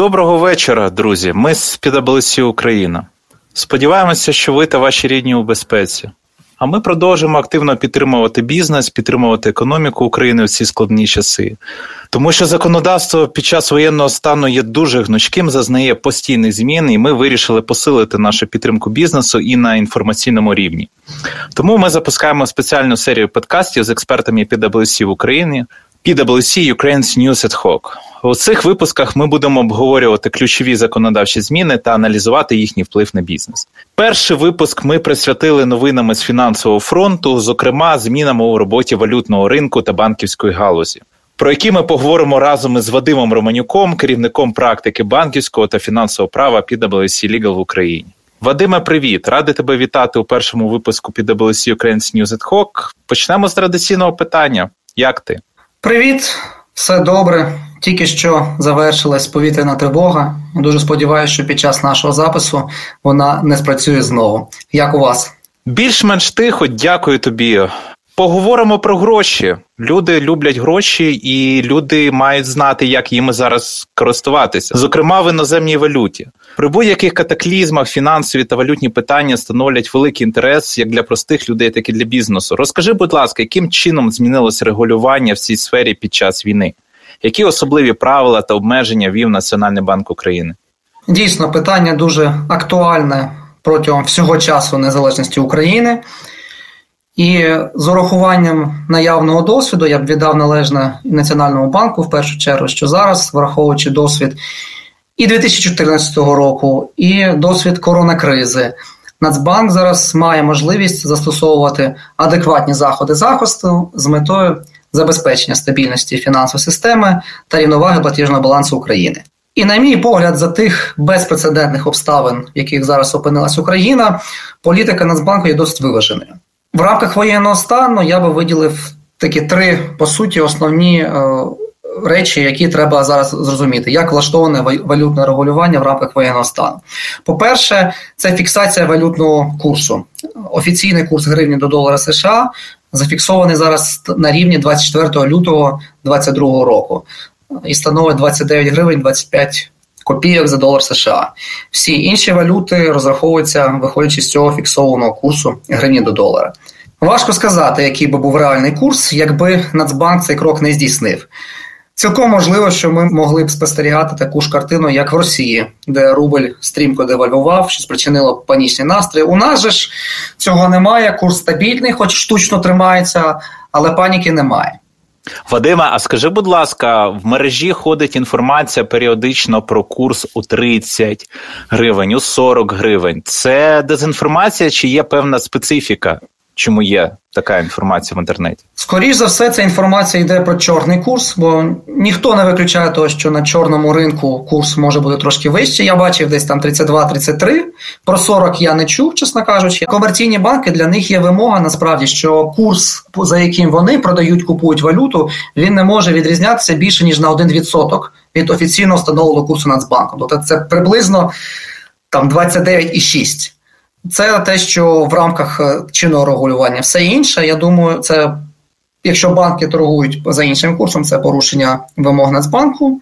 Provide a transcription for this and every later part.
Доброго вечора, друзі. Ми з PwC Україна. Сподіваємося, що ви та ваші рідні у безпеці. А ми продовжимо активно підтримувати бізнес, підтримувати економіку України в ці складні часи. Тому що законодавство під час воєнного стану є дуже гнучким, зазнає постійних змін, і ми вирішили посилити нашу підтримку бізнесу і на інформаційному рівні. Тому ми запускаємо спеціальну серію подкастів з експертами PwC в Україні. PwC Ukraine's News at Hoc. У цих випусках ми будемо обговорювати ключові законодавчі зміни та аналізувати їхній вплив на бізнес. Перший випуск ми присвятили новинами з фінансового фронту, зокрема змінами у роботі валютного ринку та банківської галузі. Про які ми поговоримо разом із Вадимом Романюком, керівником практики банківського та фінансового права PwC Legal в Україні. Вадиме, привіт! Радий тебе вітати у першому випуску PwC Ukraine's News at Hoc. Почнемо з традиційного питання. Як ти? Привіт, все добре. Тільки що завершилась повітряна тривога. Дуже сподіваюся, що під час нашого запису вона не спрацює знову. Як у вас? Більш-менш тихо, дякую тобі. Поговоримо про гроші. Люди люблять гроші, і люди мають знати, як їми зараз користуватися, зокрема в іноземній валюті. При будь-яких катаклізмах фінансові та валютні питання становлять великий інтерес як для простих людей, так і для бізнесу. Розкажи, будь ласка, яким чином змінилось регулювання в цій сфері під час війни? Які особливі правила та обмеження вів Національний банк України? Дійсно, питання дуже актуальне протягом всього часу незалежності України. І з урахуванням наявного досвіду я б віддав належне Національному банку в першу чергу, що зараз, враховуючи досвід і 2014 року, і досвід коронакризи, Нацбанк зараз має можливість застосовувати адекватні заходи захисту з метою забезпечення стабільності фінансової системи та рівноваги платіжного балансу України. І, на мій погляд, за тих безпрецедентних обставин, в яких зараз опинилась Україна, політика Нацбанку є досить виваженою. В рамках воєнного стану я би виділив такі три по суті основні е, речі, які треба зараз зрозуміти, як влаштоване валютне регулювання в рамках воєнного стану. По-перше, це фіксація валютного курсу. Офіційний курс гривні до долара США зафіксований зараз на рівні 24 лютого 2022 року і становить 29 гривень 25 копійок за долар США. Всі інші валюти розраховуються, виходячи з цього фіксованого курсу гривні до долара. Важко сказати, який би був реальний курс, якби Нацбанк цей крок не здійснив. Цілком можливо, що ми могли б спостерігати таку ж картину, як в Росії, де рубль стрімко девальвував, що спричинило панічні настрої. У нас же ж цього немає. Курс стабільний, хоч штучно тримається, але паніки немає. Вадиме, а скажи, будь ласка, в мережі ходить інформація періодично про курс у 30 гривень, у 40 гривень. Це дезінформація чи є певна специфіка? Чому є така інформація в інтернеті? Скоріше за все, ця інформація йде про чорний курс, бо ніхто не виключає того, що на чорному ринку курс може бути трошки вищий. Я бачив десь там 32-33, Про 40 я не чув, чесно кажучи. Комерційні банки для них є вимога насправді, що курс, за яким вони продають, купують валюту, він не може відрізнятися більше ніж на 1% від офіційно встановленого курсу Нацбанку. Тобто це приблизно там 29,6%. Це те, що в рамках е, чинного регулювання. Все інше, я думаю, це якщо банки торгують за іншим курсом, це порушення вимог Нацбанку.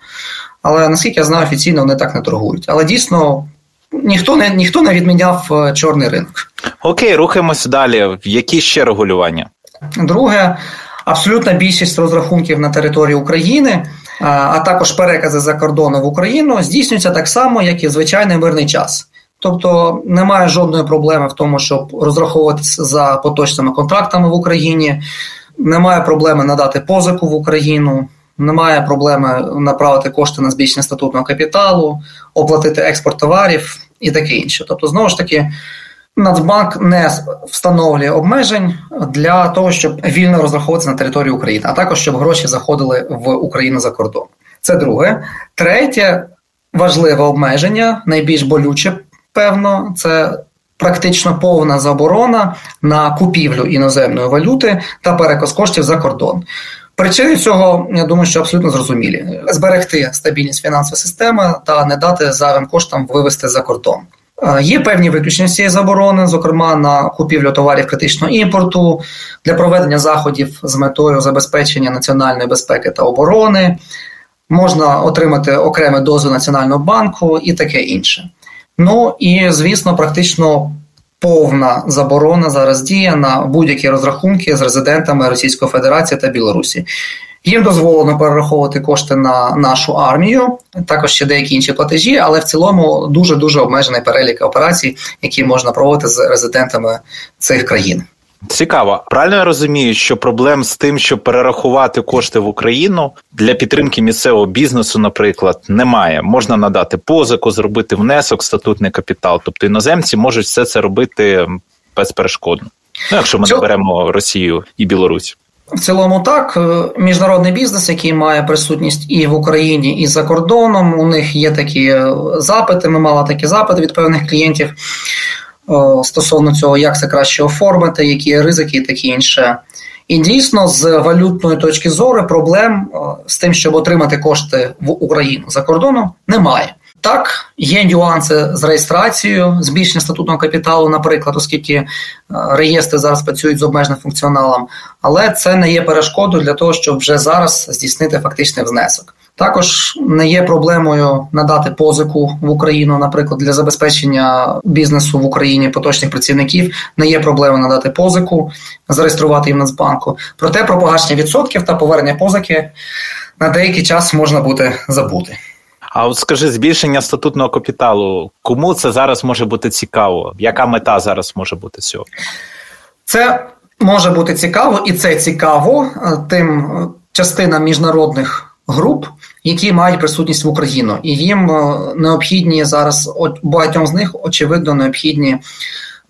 Але наскільки я знаю, офіційно вони так не торгують. Але дійсно ніхто не ніхто не відміняв е, чорний ринок. Окей, рухаємося далі. Які ще регулювання? Друге, абсолютна більшість розрахунків на території України, а також перекази за кордону в Україну здійснюються так само, як і в звичайний мирний час. Тобто немає жодної проблеми в тому, щоб розраховуватися за поточними контрактами в Україні, немає проблеми надати позику в Україну, немає проблеми направити кошти на збільшення статутного капіталу, оплатити експорт товарів і таке інше. Тобто, знову ж таки, Нацбанк не встановлює обмежень для того, щоб вільно розраховуватися на території України, а також щоб гроші заходили в Україну за кордон. Це друге. Третє важливе обмеження, найбільш болюче певно, це практично повна заборона на купівлю іноземної валюти та переказ коштів за кордон. Причини цього, я думаю, що абсолютно зрозумілі: зберегти стабільність фінансової системи та не дати зайвим коштам вивести за кордон. Е, є певні виключення цієї заборони, зокрема на купівлю товарів критичного імпорту для проведення заходів з метою забезпечення національної безпеки та оборони, можна отримати окремі дози Національного банку і таке інше. Ну і звісно, практично повна заборона зараз діє на будь-які розрахунки з резидентами Російської Федерації та Білорусі. Їм дозволено перераховувати кошти на нашу армію, також ще деякі інші платежі, але в цілому дуже дуже обмежений перелік операцій, які можна проводити з резидентами цих країн. Цікаво. Правильно я розумію, що проблем з тим, щоб перерахувати кошти в Україну для підтримки місцевого бізнесу, наприклад, немає. Можна надати позику, зробити внесок, статутний капітал. Тобто іноземці можуть все це робити безперешкодно. Ну, якщо ми не беремо Росію і Білорусь. В цілому, так, е, міжнародний бізнес, який має присутність і в Україні, і за кордоном. У них є такі е, запити. Ми мали такі запити від певних клієнтів стосовно цього, як це краще оформити, які ризики і таке інше. І дійсно, з валютної точки зору проблем з тим, щоб отримати кошти в Україну за кордоном, немає. Так, є нюанси з реєстрацією, збільшення статутного капіталу, наприклад, оскільки е, реєстри зараз працюють з обмеженим функціоналом, але це не є перешкодою для того, щоб вже зараз здійснити фактичний внесок. Також не є проблемою надати позику в Україну, наприклад, для забезпечення бізнесу в Україні поточних працівників. Не є проблемою надати позику, зареєструвати їм Нацбанку. Проте про погашення відсотків та повернення позики на деякий час можна буде забути. А от скажи, збільшення статутного капіталу, кому це зараз може бути цікаво? Яка мета зараз може бути цього? Це може бути цікаво, і це цікаво е, тим е, частинам міжнародних груп, які мають присутність в Україну, і їм е, необхідні зараз багатьом з них очевидно необхідні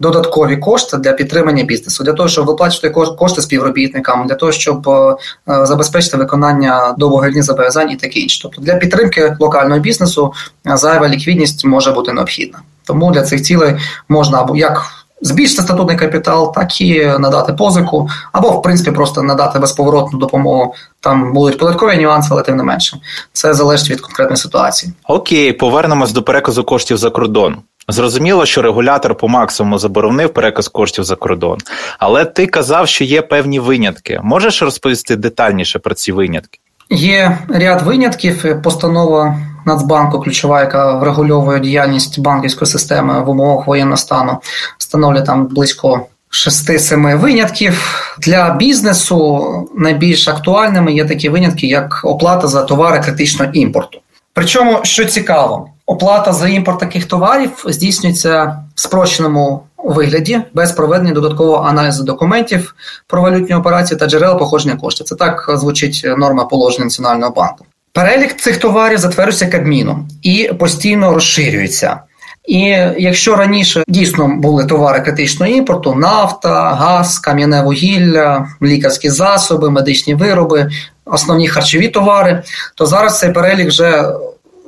додаткові кошти для підтримання бізнесу, для того, щоб виплачувати кошти співробітникам, для того, щоб е, забезпечити виконання довгих зобов'язань і таке інше. Тобто для підтримки локального бізнесу е, зайва ліквідність може бути необхідна. Тому для цих цілей можна або як збільшити статутний капітал, так і надати позику, або в принципі просто надати безповоротну допомогу. Там будуть податкові нюанси, але тим не менше. Це залежить від конкретної ситуації. Окей, повернемось до переказу коштів за кордон. Зрозуміло, що регулятор по максимуму заборонив переказ коштів за кордон, але ти казав, що є певні винятки. Можеш розповісти детальніше про ці винятки? Є ряд винятків. Постанова Нацбанку, ключова, яка врегульовує діяльність банківської системи в умовах воєнного стану, встановлює там близько. Шести-семи винятків для бізнесу найбільш актуальними є такі винятки, як оплата за товари критичного імпорту. Причому, що цікаво, оплата за імпорт таких товарів здійснюється в спрощеному вигляді без проведення додаткового аналізу документів про валютні операції та джерел походження коштів. Це так звучить норма положення Національного банку. Перелік цих товарів затверджується Кабміном і постійно розширюється. І якщо раніше дійсно були товари критичного імпорту: нафта, газ, кам'яне вугілля, лікарські засоби, медичні вироби, основні харчові товари, то зараз цей перелік вже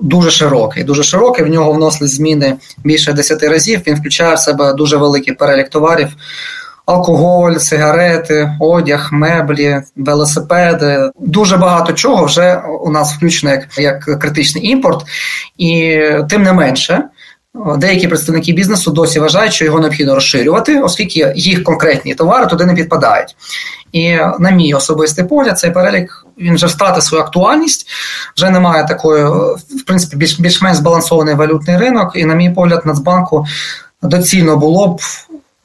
дуже широкий. Дуже широкий. В нього вносили зміни більше 10 разів. Він включає в себе дуже великий перелік товарів. Алкоголь, сигарети, одяг, меблі, велосипеди дуже багато чого вже у нас включено як як критичний імпорт, і тим не менше, деякі представники бізнесу досі вважають, що його необхідно розширювати, оскільки їх конкретні товари туди не підпадають. І на мій особистий погляд, цей перелік він вже втратив свою актуальність, вже немає такої, в принципі, більш більш-менш збалансований валютний ринок. І, на мій погляд, Нацбанку доцільно було б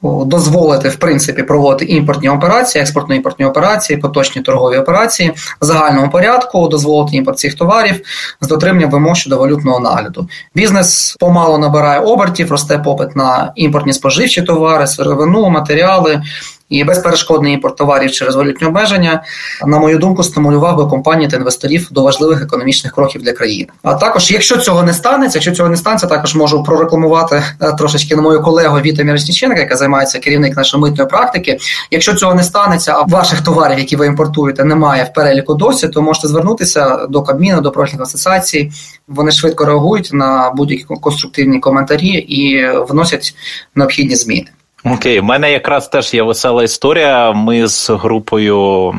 дозволити в принципі проводити імпортні операції, експортно-імпортні операції, поточні торгові операції в загальному порядку, дозволити імпорт цих товарів з дотриманням вимог щодо валютного нагляду. Бізнес помало набирає обертів, росте попит на імпортні споживчі товари, сировину, матеріали. І безперешкодний імпорт товарів через валютні обмеження, на мою думку, стимулював би компанії та інвесторів до важливих економічних кроків для країни. А також, якщо цього не станеться, якщо цього не станеться, також можу прорекламувати е, трошечки на мою колегу Віта Мірошніченка, яка займається керівник нашої митної практики. Якщо цього не станеться, а ваших товарів, які ви імпортуєте, немає в переліку досі, то можете звернутися до Кабміну, до профільних асоціацій. Вони швидко реагують на будь-які конструктивні коментарі і вносять необхідні зміни. Окей, в мене якраз теж є весела історія. Ми з групою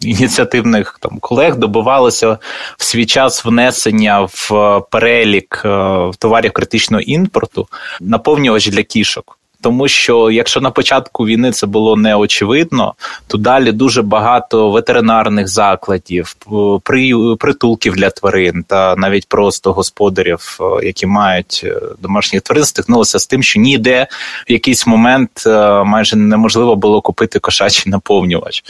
ініціативних там колег добивалися в свій час внесення в перелік е, товарів критичного імпорту наповнювач для кішок. Тому що якщо на початку війни це було неочевидно, то далі дуже багато ветеринарних закладів, притулків для тварин та навіть просто господарів, е, які мають е, домашніх тварин, стикнулися з тим, що ніде в якийсь момент е, майже неможливо було купити кошачий наповнювач.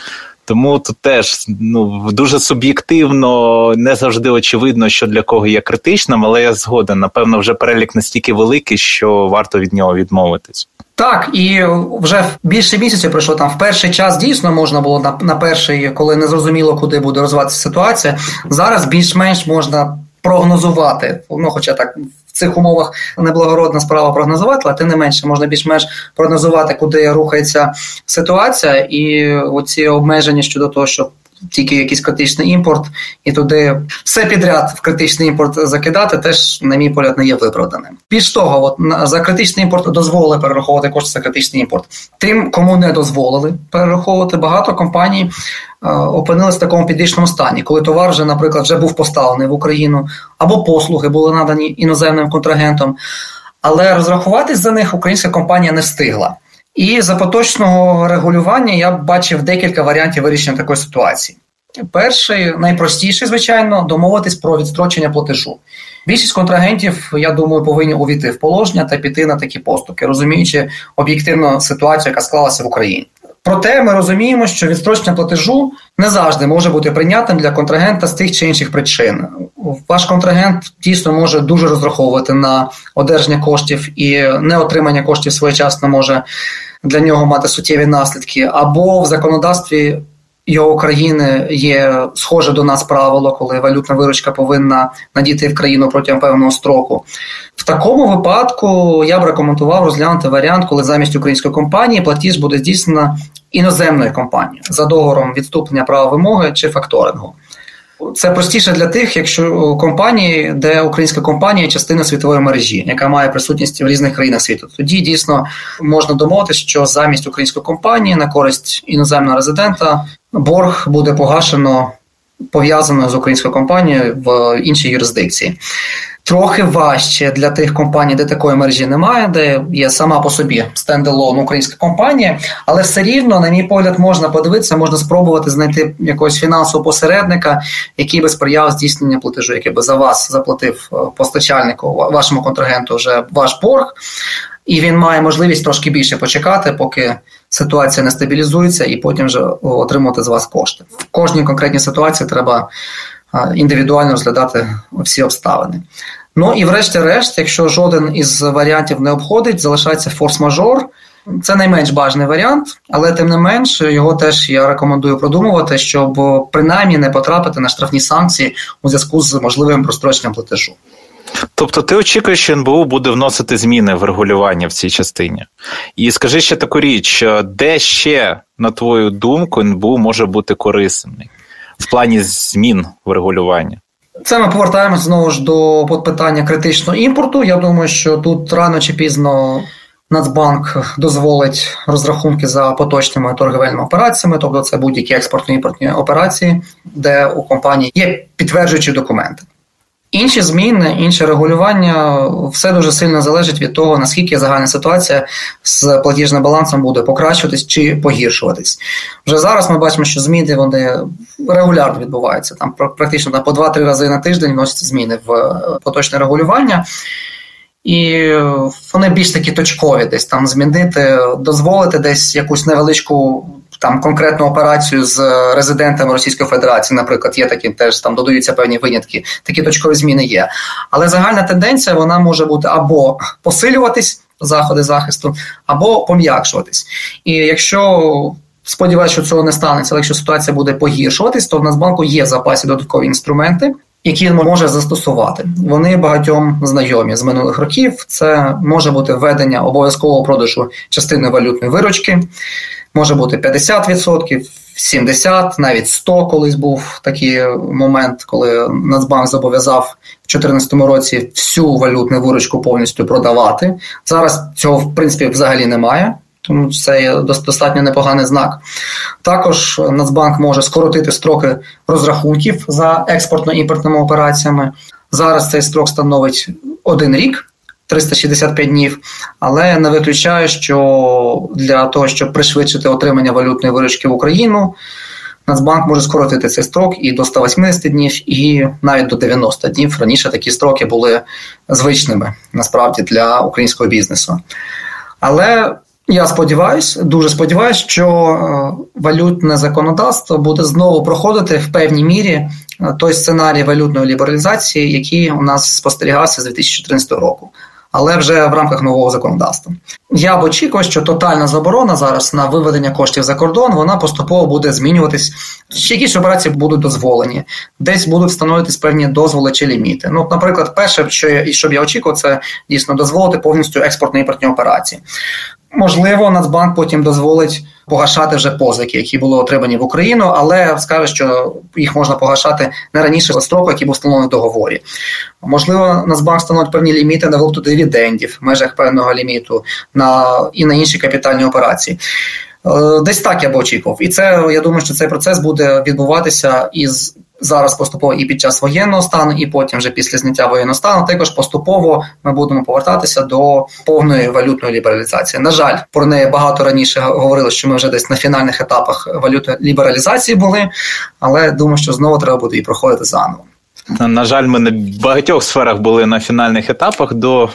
Тому тут теж ну дуже суб'єктивно, не завжди очевидно, що для кого є критичним, але я згоден. Напевно, вже перелік настільки великий, що варто від нього відмовитись. Так, і вже більше місяця пройшло там в перший час дійсно можна було на на перший, коли не зрозуміло, куди буде розвиватися ситуація. Зараз більш-менш можна прогнозувати. Ну, хоча так в цих умовах неблагородна справа прогнозувати, але тим не менше можна більш-менш прогнозувати, куди рухається ситуація, і оці обмеження щодо того, що тільки якийсь критичний імпорт, і туди все підряд в критичний імпорт закидати, теж, на мій погляд, не є виправданим. Більш того, от за критичний імпорт дозволили перераховувати кошти за критичний імпорт. Тим, кому не дозволили перераховувати, багато компаній е, опинились в такому підвищеному стані, коли товар вже, наприклад, вже був поставлений в Україну, або послуги були надані іноземним контрагентом. Але розрахуватись за них українська компанія не встигла. І за поточного регулювання я бачив декілька варіантів вирішення такої ситуації. Перший, найпростіший, звичайно, домовитись про відстрочення платежу. Більшість контрагентів, я думаю, повинні увійти в положення та піти на такі поступки, розуміючи об'єктивну ситуацію, яка склалася в Україні. Проте ми розуміємо, що відстрочення платежу не завжди може бути прийнятним для контрагента з тих чи інших причин. Ваш контрагент дійсно може дуже розраховувати на одержання коштів і неотримання коштів своєчасно може для нього мати суттєві наслідки, або в законодавстві його країни є схоже до нас правило, коли валютна виручка повинна надійти в країну протягом певного строку. В такому випадку я б рекомендував розглянути варіант, коли замість української компанії платіж буде здійснена іноземною компанією за договором відступлення права вимоги чи факторингу. Це простіше для тих, якщо компанії, де українська компанія частина світової мережі, яка має присутність в різних країнах світу. Тоді дійсно можна домовитися, що замість української компанії на користь іноземного резидента борг буде погашено пов'язано з українською компанією в іншій юрисдикції. Трохи важче для тих компаній, де такої мережі немає, де є сама по собі стендалон українська компанія, але все рівно, на мій погляд, можна подивитися, можна спробувати знайти якогось фінансового посередника, який би сприяв здійснення платежу, який би за вас заплатив е, постачальнику, вашому контрагенту вже ваш борг, і він має можливість трошки більше почекати, поки ситуація не стабілізується, і потім вже отримати з вас кошти. В кожній конкретній ситуації треба е, індивідуально розглядати всі обставини. Ну і врешті-решт, якщо жоден із варіантів не обходить, залишається форс-мажор. Це найменш бажаний варіант, але тим не менш його теж я рекомендую продумувати, щоб принаймні не потрапити на штрафні санкції у зв'язку з можливим простроченням платежу. Тобто ти очікуєш, що НБУ буде вносити зміни в регулювання в цій частині. І скажи ще таку річ, де ще, на твою думку, НБУ може бути корисним в плані змін в регулюванні? Це ми повертаємося знову ж до питання критичного імпорту. Я думаю, що тут рано чи пізно Нацбанк дозволить розрахунки за поточними торговельними операціями, тобто це будь-які експортно-імпортні операції, де у компанії є підтверджуючі документи. Інші зміни, інше регулювання все дуже сильно залежить від того, наскільки загальна ситуація з платіжним балансом буде покращуватись чи погіршуватись. Вже зараз ми бачимо, що зміни вони регулярно відбуваються. Там практично там, по 2-3 рази на тиждень вносяться зміни в е, поточне регулювання. І вони більш такі точкові, десь там змінити, дозволити десь якусь невеличку там конкретну операцію з резидентами Російської Федерації, наприклад, є такі теж там додаються певні винятки. Такі точкові зміни є. Але загальна тенденція вона може бути або посилюватись заходи захисту, або пом'якшуватись. І якщо сподіваюся, що цього не станеться, але якщо ситуація буде погіршуватись, то в Нацбанку є в запасі додаткові інструменти. Які він може застосувати, вони багатьом знайомі з минулих років. Це може бути введення обов'язкового продажу частини валютної виручки, може бути 50%, 70%, навіть 100% колись був такий момент, коли Нацбанк зобов'язав в 2014 році всю валютну виручку повністю продавати. Зараз цього в принципі взагалі немає. Тому це є достатньо непоганий знак. Також Нацбанк може скоротити строки розрахунків за експортно-імпортними операціями. Зараз цей строк становить один рік. 365 днів, але не виключаю, що для того, щоб пришвидшити отримання валютної виручки в Україну, Нацбанк може скоротити цей строк і до 180 днів, і навіть до 90 днів. Раніше такі строки були звичними насправді для українського бізнесу. Але я сподіваюся, дуже сподіваюся, що е, валютне законодавство буде знову проходити в певній мірі е, той сценарій валютної лібералізації, який у нас спостерігався з 2014 року але вже в рамках нового законодавства. Я б очікував, що тотальна заборона зараз на виведення коштів за кордон вона поступово буде змінюватись. Якісь операції будуть дозволені, десь будуть встановитись певні дозволи чи ліміти. Ну, наприклад, перше, що я що б я очікував, це дійсно дозволити повністю експортно-імпортні операції. Можливо, Нацбанк потім дозволить погашати вже позики, які були отримані в Україну, але скаже, що їх можна погашати не раніше за строку, який був встановлений в договорі. Можливо, Нацбанк встановить певні ліміти на виплату дивідендів в межах певного ліміту на і на інші капітальні операції. Е, десь так я б очікував, і це я думаю, що цей процес буде відбуватися із зараз поступово і під час воєнного стану, і потім вже після зняття воєнного стану. Також поступово ми будемо повертатися до повної валютної лібералізації. На жаль, про неї багато раніше говорили, що ми вже десь на фінальних етапах валютної лібералізації були, але думаю, що знову треба буде і проходити заново. На жаль, ми на багатьох сферах були на фінальних етапах до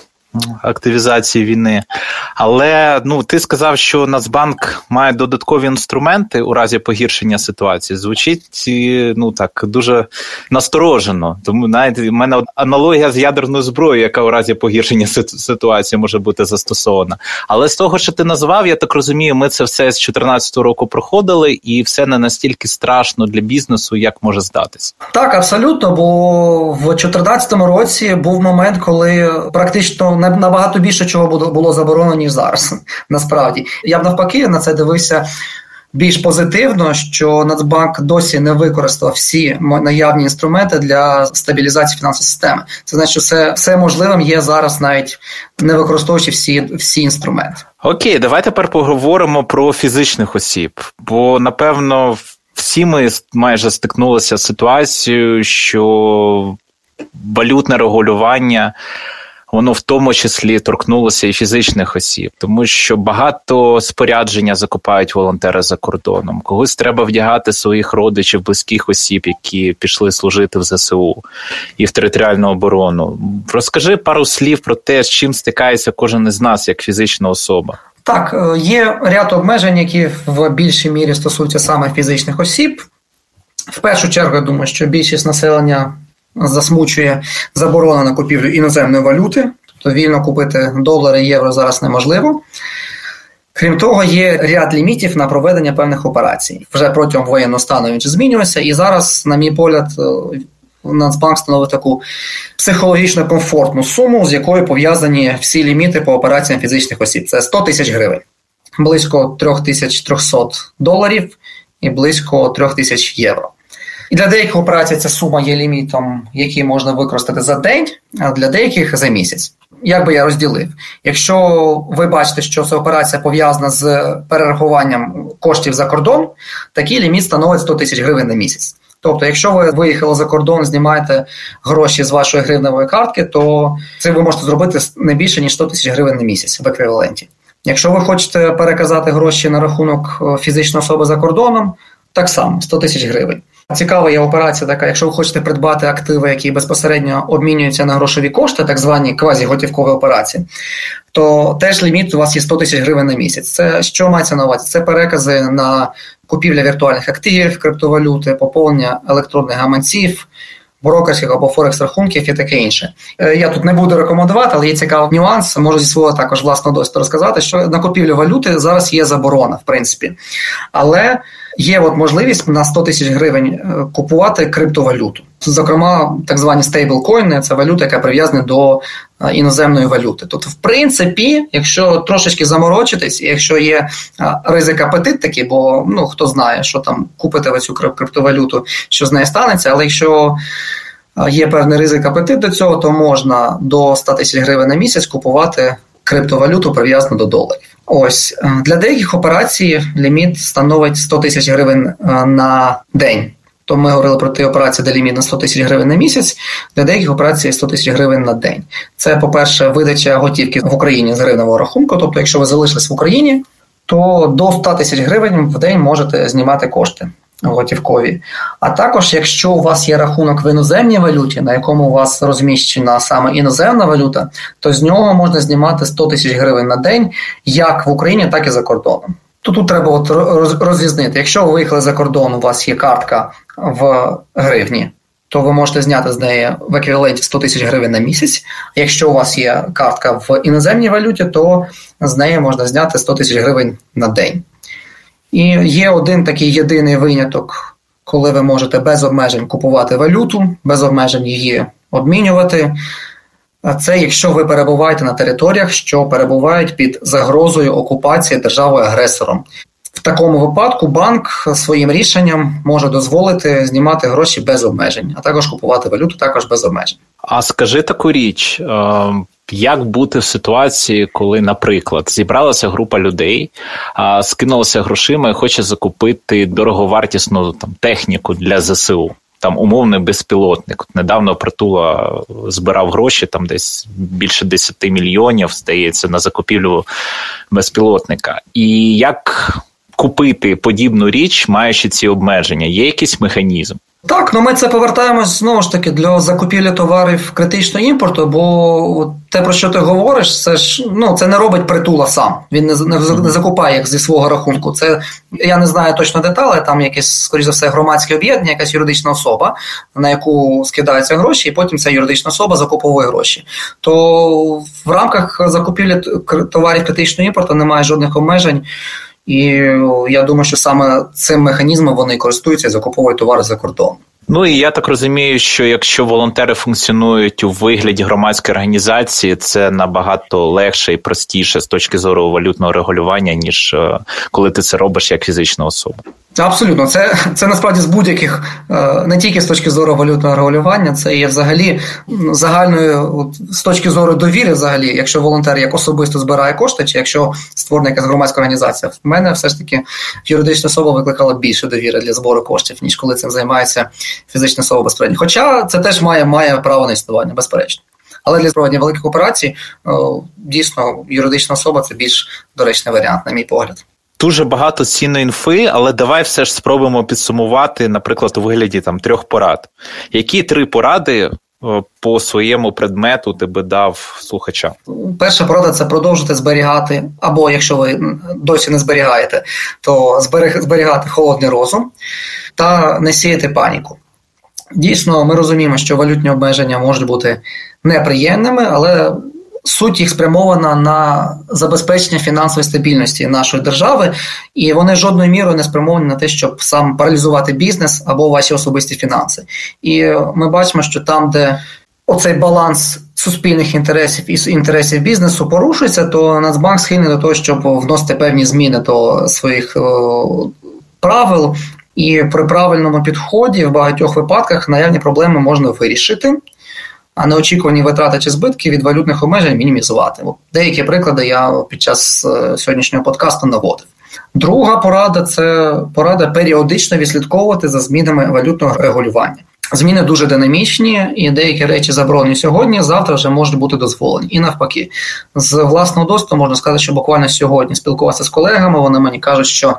активізації війни. Але ну ти сказав, що Нацбанк має додаткові інструменти у разі погіршення ситуації. Звучить ну так дуже насторожено. Тому навіть в мене аналогія з ядерною зброєю, яка у разі погіршення ситуації може бути застосована. Але з того, що ти назвав, я так розумію, ми це все з 2014 року проходили, і все не настільки страшно для бізнесу, як може здатись. Так, абсолютно. Бо в 2014 році був момент, коли практично набагато більше чого було заборонено, ніж зараз. Насправді я б навпаки на це дивився. Більш позитивно, що Нацбанк досі не використав всі наявні інструменти для стабілізації фінансової системи. Це значить, що все все можливим є зараз, навіть не використовуючи всі всі інструменти. Окей, давайте тепер поговоримо про фізичних осіб, бо напевно всі ми майже стикнулися з ситуацією, що валютне регулювання воно в тому числі торкнулося і фізичних осіб, тому що багато спорядження закупають волонтери за кордоном. Когось треба вдягати своїх родичів, близьких осіб, які пішли служити в ЗСУ і в територіальну оборону. Розкажи пару слів про те, з чим стикається кожен із нас як фізична особа. Так, е, є ряд обмежень, які в більшій мірі стосуються саме фізичних осіб. В першу чергу, я думаю, що більшість населення засмучує заборона на купівлю іноземної валюти, тобто вільно купити долари євро зараз неможливо. Крім того, є ряд лімітів на проведення певних операцій. Вже протягом воєнного стану він змінювався, і зараз, на мій погляд, е, Нацбанк становить таку психологічно комфортну суму, з якою пов'язані всі ліміти по операціям фізичних осіб. Це 100 тисяч гривень, близько 3300 доларів і близько 3000 євро. І для деяких операцій ця сума є лімітом, який можна використати за день, а для деяких за місяць. Як би я розділив? Якщо ви бачите, що ця операція пов'язана з перерахуванням коштів за кордон, такий ліміт становить 100 тисяч гривень на місяць. Тобто, якщо ви виїхали за кордон, знімаєте гроші з вашої гривневої картки, то це ви можете зробити не більше ніж 100 тисяч гривень на місяць в еквіваленті. Якщо ви хочете переказати гроші на рахунок е, фізичної особи за кордоном, так само 100 тисяч гривень. Цікава є операція така, якщо ви хочете придбати активи, які безпосередньо обмінюються на грошові кошти, так звані квазіготівкові операції, то теж ліміт у вас є 100 тисяч гривень на місяць. Це що мається на увазі? Це перекази на купівля віртуальних активів, криптовалюти, поповнення електронних гаманців, брокерських або форекс рахунків і таке інше. Е, я тут не буду рекомендувати, але є цікавий нюанс. Можу зі свого також власного досвіду розказати, що на купівлю валюти зараз є заборона, в принципі. Але є от можливість на 100 тисяч гривень е, купувати криптовалюту. Зокрема, так звані стейблкоїни це валюта, яка прив'язана до е, іноземної валюти. Тобто, в принципі, якщо трошечки заморочитись, якщо є ризик апетит такий, бо ну хто знає, що там купити в цю криптовалюту, що з нею станеться, але якщо є певний ризик апетит до цього, то можна до 100 тисяч гривень на місяць купувати криптовалюту прив'язану до доларів. Ось для деяких операцій ліміт становить 100 тисяч гривень на день. То ми говорили про ті операції, де ліміт на 100 тисяч гривень на місяць, для деяких операцій 100 тисяч гривень на день. Це, по-перше, видача готівки в Україні з гривневого рахунку. Тобто, якщо ви залишились в Україні, то до 100 тисяч гривень в день можете знімати кошти готівкові. А також, якщо у вас є рахунок в іноземній валюті, на якому у вас розміщена саме іноземна валюта, то з нього можна знімати 100 тисяч гривень на день, як в Україні, так і за кордоном. То тут треба от розрізнити. Якщо ви виїхали за кордон, у вас є картка в гривні, то ви можете зняти з неї в еквіваленті 100 тисяч гривень на місяць. А якщо у вас є картка в іноземній валюті, то з неї можна зняти 100 тисяч гривень на день. І є один такий єдиний виняток, коли ви можете без обмежень купувати валюту, без обмежень її обмінювати. Це якщо ви перебуваєте на територіях, що перебувають під загрозою окупації державою агресором. В такому випадку банк своїм рішенням може дозволити знімати гроші без обмежень, а також купувати валюту також без обмежень. А скажи таку річ: е, як бути в ситуації, коли, наприклад, зібралася група людей, скинулася грошима і хоче закупити дороговартісну там техніку для ЗСУ? Там умовний безпілотник. Недавно притула збирав гроші, там десь більше 10 мільйонів, здається, на закупівлю безпілотника. І як купити подібну річ, маючи ці обмеження? Є якийсь механізм? Так, ну ми це повертаємось знову ж таки для закупівлі товарів критичного імпорту, бо те, про що ти говориш, це ж ну це не робить притула сам. Він не не, закупає їх зі свого рахунку. Це я не знаю точно деталі, там якесь, скоріш за все, громадське об'єднання, якась юридична особа, на яку скидаються гроші, і потім ця юридична особа закуповує гроші. То в рамках закупівлі товарів критичного імпорту немає жодних обмежень. І я думаю, що саме цим механізмом вони користуються і закуповують товари за кордон. Ну і я так розумію, що якщо волонтери функціонують у вигляді громадської організації, це набагато легше і простіше з точки зору валютного регулювання, ніж е, коли ти це робиш як фізична особа. Абсолютно, це це насправді з будь-яких, е, не тільки з точки зору валютного регулювання, це є взагалі загальною от, з точки зору довіри, взагалі, якщо волонтер як особисто збирає кошти, чи якщо створена якась громадська організація, в мене все ж таки юридична особа викликала більше довіри для збору коштів, ніж коли цим займається фізична особа безпосередньо. Хоча це теж має має право на існування, безперечно. Але для проведення великих операцій дійсно юридична особа це більш доречний варіант, на мій погляд. Дуже багато цінної інфи, але давай все ж спробуємо підсумувати, наприклад, у вигляді там трьох порад. Які три поради по своєму предмету ти би дав слухачам? Перша порада це продовжити зберігати, або якщо ви досі не зберігаєте, то зберігати холодний розум та не сіяти паніку. Дійсно, ми розуміємо, що валютні обмеження можуть бути неприємними, але суть їх спрямована на забезпечення фінансової стабільності нашої держави, і вони жодною мірою не спрямовані на те, щоб сам паралізувати бізнес або ваші особисті фінанси. І ми бачимо, що там, де оцей баланс суспільних інтересів і інтересів бізнесу порушується, то Нацбанк схильний до того, щоб вносити певні зміни до своїх правил. І при правильному підході в багатьох випадках наявні проблеми можна вирішити а неочікувані витрати чи збитки від валютних обмежень мінімізувати. Деякі приклади я під час е, сьогоднішнього подкасту наводив. Друга порада це порада періодично відслідковувати за змінами валютного регулювання. Зміни дуже динамічні, і деякі речі заборонені сьогодні, завтра вже можуть бути дозволені. І навпаки, з власного досвіду можна сказати, що буквально сьогодні спілкувався з колегами. Вони мені кажуть, що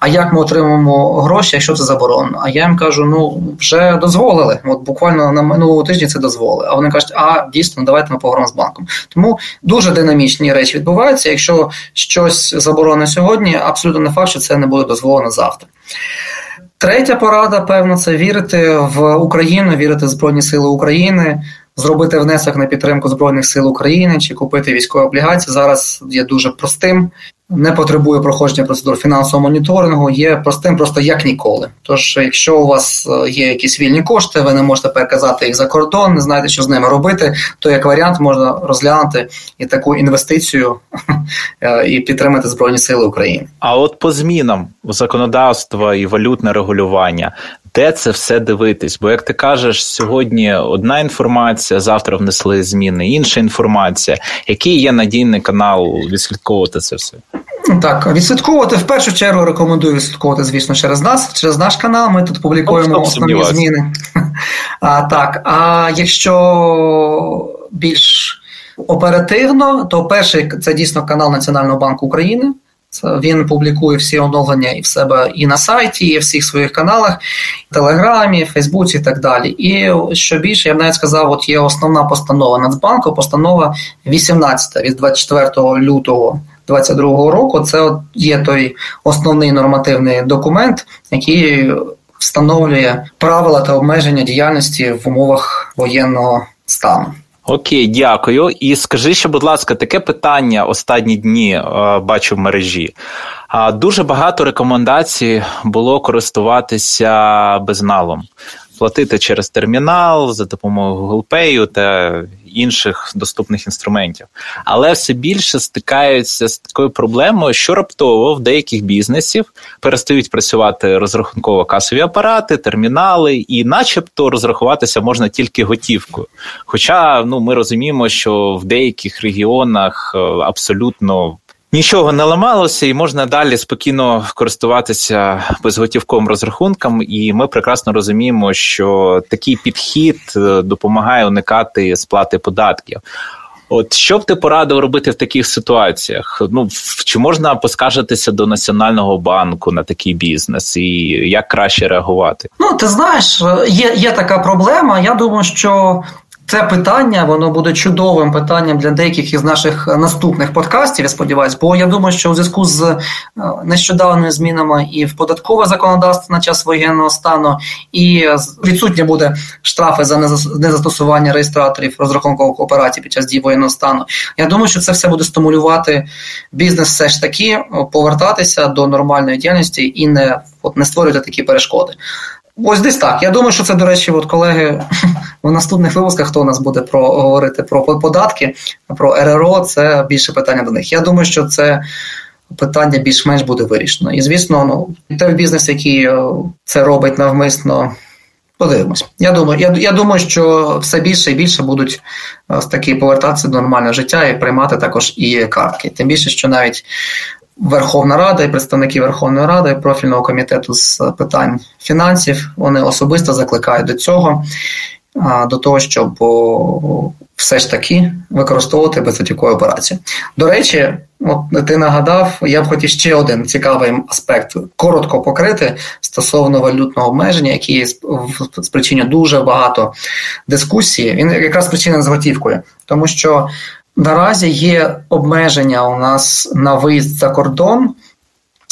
а як ми отримаємо гроші, якщо це заборонено? А я їм кажу: ну вже дозволили. От буквально на минулого тижні це дозволили. А вони кажуть, а дійсно, давайте ми поговоримо з банком. Тому дуже динамічні речі відбуваються. Якщо щось заборонено сьогодні, абсолютно не факт, що це не буде дозволено завтра. Третя порада, певно, це вірити в Україну, вірити в Збройні Сили України, зробити внесок на підтримку Збройних сил України чи купити військові облігації. Зараз є дуже простим не потребує проходження процедур фінансового моніторингу, є простим, просто як ніколи. Тож, якщо у вас е, є якісь вільні кошти, ви не можете переказати їх за кордон, не знаєте, що з ними робити, то як варіант можна розглянути і таку інвестицію е, і підтримати Збройні Сили України. А от по змінам законодавства і валютне регулювання. Де це все дивитись? Бо як ти кажеш, сьогодні одна інформація, завтра внесли зміни, інша інформація. Який є надійний канал відслідковувати це все? Так, відслідковувати в першу чергу рекомендую відслідковувати, звісно, через нас, через наш канал. Ми тут публікуємо основні зміни. А, Так, а якщо більш оперативно, то перший це дійсно канал Національного банку України. Він публікує всі оновлення і в себе і на сайті, і в всіх своїх каналах, Телеграмі, Фейсбуці і так далі. І що більше, я б навіть сказав, от є основна постанова Нацбанку, постанова 18 від 24 лютого 2022 року. Це от є той основний нормативний документ, який встановлює правила та обмеження діяльності в умовах воєнного стану. Окей, дякую. І скажи ще, будь ласка, таке питання останні дні е, бачу в мережі. Дуже багато рекомендацій було користуватися безналом платити через термінал за допомогою Google Pay та інших доступних інструментів. Але все більше стикаються з такою проблемою, що раптово в деяких бізнесів перестають працювати розрахунково-касові апарати, термінали, і, начебто, розрахуватися можна тільки готівкою. Хоча ну, ми розуміємо, що в деяких регіонах е, абсолютно Нічого не ламалося, і можна далі спокійно користуватися безготівковим розрахунком. І ми прекрасно розуміємо, що такий підхід е, допомагає уникати сплати податків. От що б ти порадив робити в таких ситуаціях? Ну чи можна поскаржитися до національного банку на такий бізнес, і як краще реагувати? Ну ти знаєш, є є така проблема. Я думаю, що це питання воно буде чудовим питанням для деяких із наших наступних подкастів. Я сподіваюся, бо я думаю, що у зв'язку з е, нещодавними змінами і в податкове законодавство на час воєнного стану, і відсутні буде штрафи за незастосування реєстраторів розрахункових операцій під час дії воєнного стану. Я думаю, що це все буде стимулювати бізнес, все ж таки повертатися до нормальної діяльності і не от не створювати такі перешкоди. Ось десь так. Я думаю, що це, до речі, от колеги в наступних випусках, хто у нас буде про говорити про податки, про РРО, це більше питання до них. Я думаю, що це питання більш-менш буде вирішено. І, звісно, ну, той бізнес, який е, це робить навмисно, подивимось. Я думаю, я, я думаю, що все більше і більше будуть е, таки повертатися до нормального життя і приймати також і картки. Тим більше, що навіть Верховна Рада і представники Верховної Ради профільного комітету з питань фінансів вони особисто закликають до цього, до того, щоб все ж таки використовувати безготівкові операції. До речі, от ти нагадав, я б хотів ще один цікавий аспект коротко покрити стосовно валютного обмеження, який спричинює дуже багато дискусії. Він якраз причинений з готівкою, тому що Наразі є обмеження у нас на виїзд за кордон,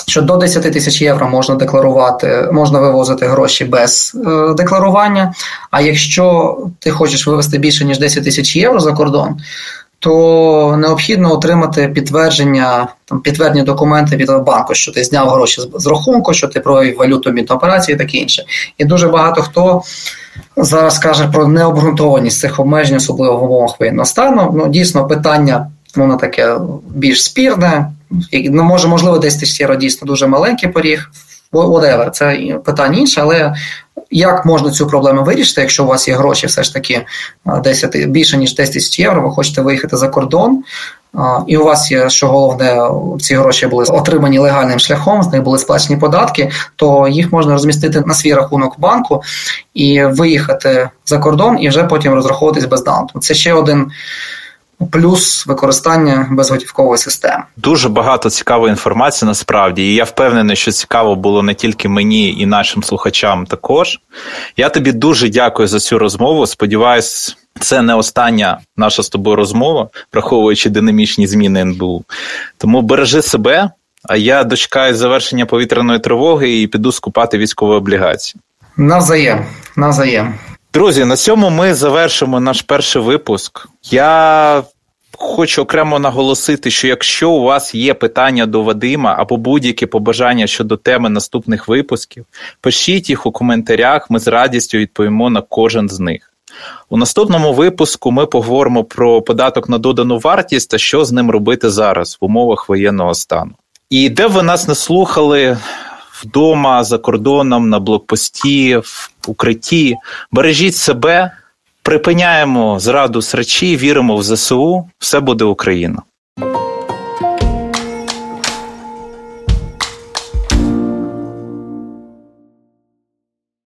що до 10 тисяч євро можна декларувати, можна вивозити гроші без е, декларування. А якщо ти хочеш вивезти більше ніж 10 тисяч євро за кордон, то необхідно отримати підтвердження, там підтверджені документи від банку, що ти зняв гроші з рахунку, що ти провів валюту операції і таке інше. І дуже багато хто зараз каже про необґрунтованість цих обмежень, особливо в умовах воєнного стану. Ну, дійсно, питання воно таке більш спірне. Ну, може, можливо, десь тисяч євро дійсно дуже маленький поріг. Whatever, це питання інше, але як можна цю проблему вирішити, якщо у вас є гроші, все ж таки 10, більше ніж 10 тисяч євро, ви хочете виїхати за кордон, і у вас є, що головне, ці гроші були отримані легальним шляхом, з них були сплачені податки, то їх можна розмістити на свій рахунок банку і виїхати за кордон, і вже потім розраховуватись без даунту. Це ще один плюс використання безготівкової системи. Дуже багато цікавої інформації насправді, і я впевнений, що цікаво було не тільки мені і нашим слухачам. Також я тобі дуже дякую за цю розмову. Сподіваюсь. Це не остання наша з тобою розмова, враховуючи динамічні зміни НБУ. Тому бережи себе, а я дочекаю завершення повітряної тривоги і піду скупати військові облігації. Навзаєм, навзаєм. Друзі, на цьому ми завершимо наш перший випуск. Я хочу окремо наголосити, що якщо у вас є питання до Вадима або будь-які побажання щодо теми наступних випусків, пишіть їх у коментарях, ми з радістю відповімо на кожен з них. У наступному випуску ми поговоримо про податок на додану вартість та що з ним робити зараз в умовах воєнного стану. І де ви нас не слухали вдома, за кордоном, на блокпості, в укритті, бережіть себе, припиняємо зраду срачі, віримо в ЗСУ, все буде Україна.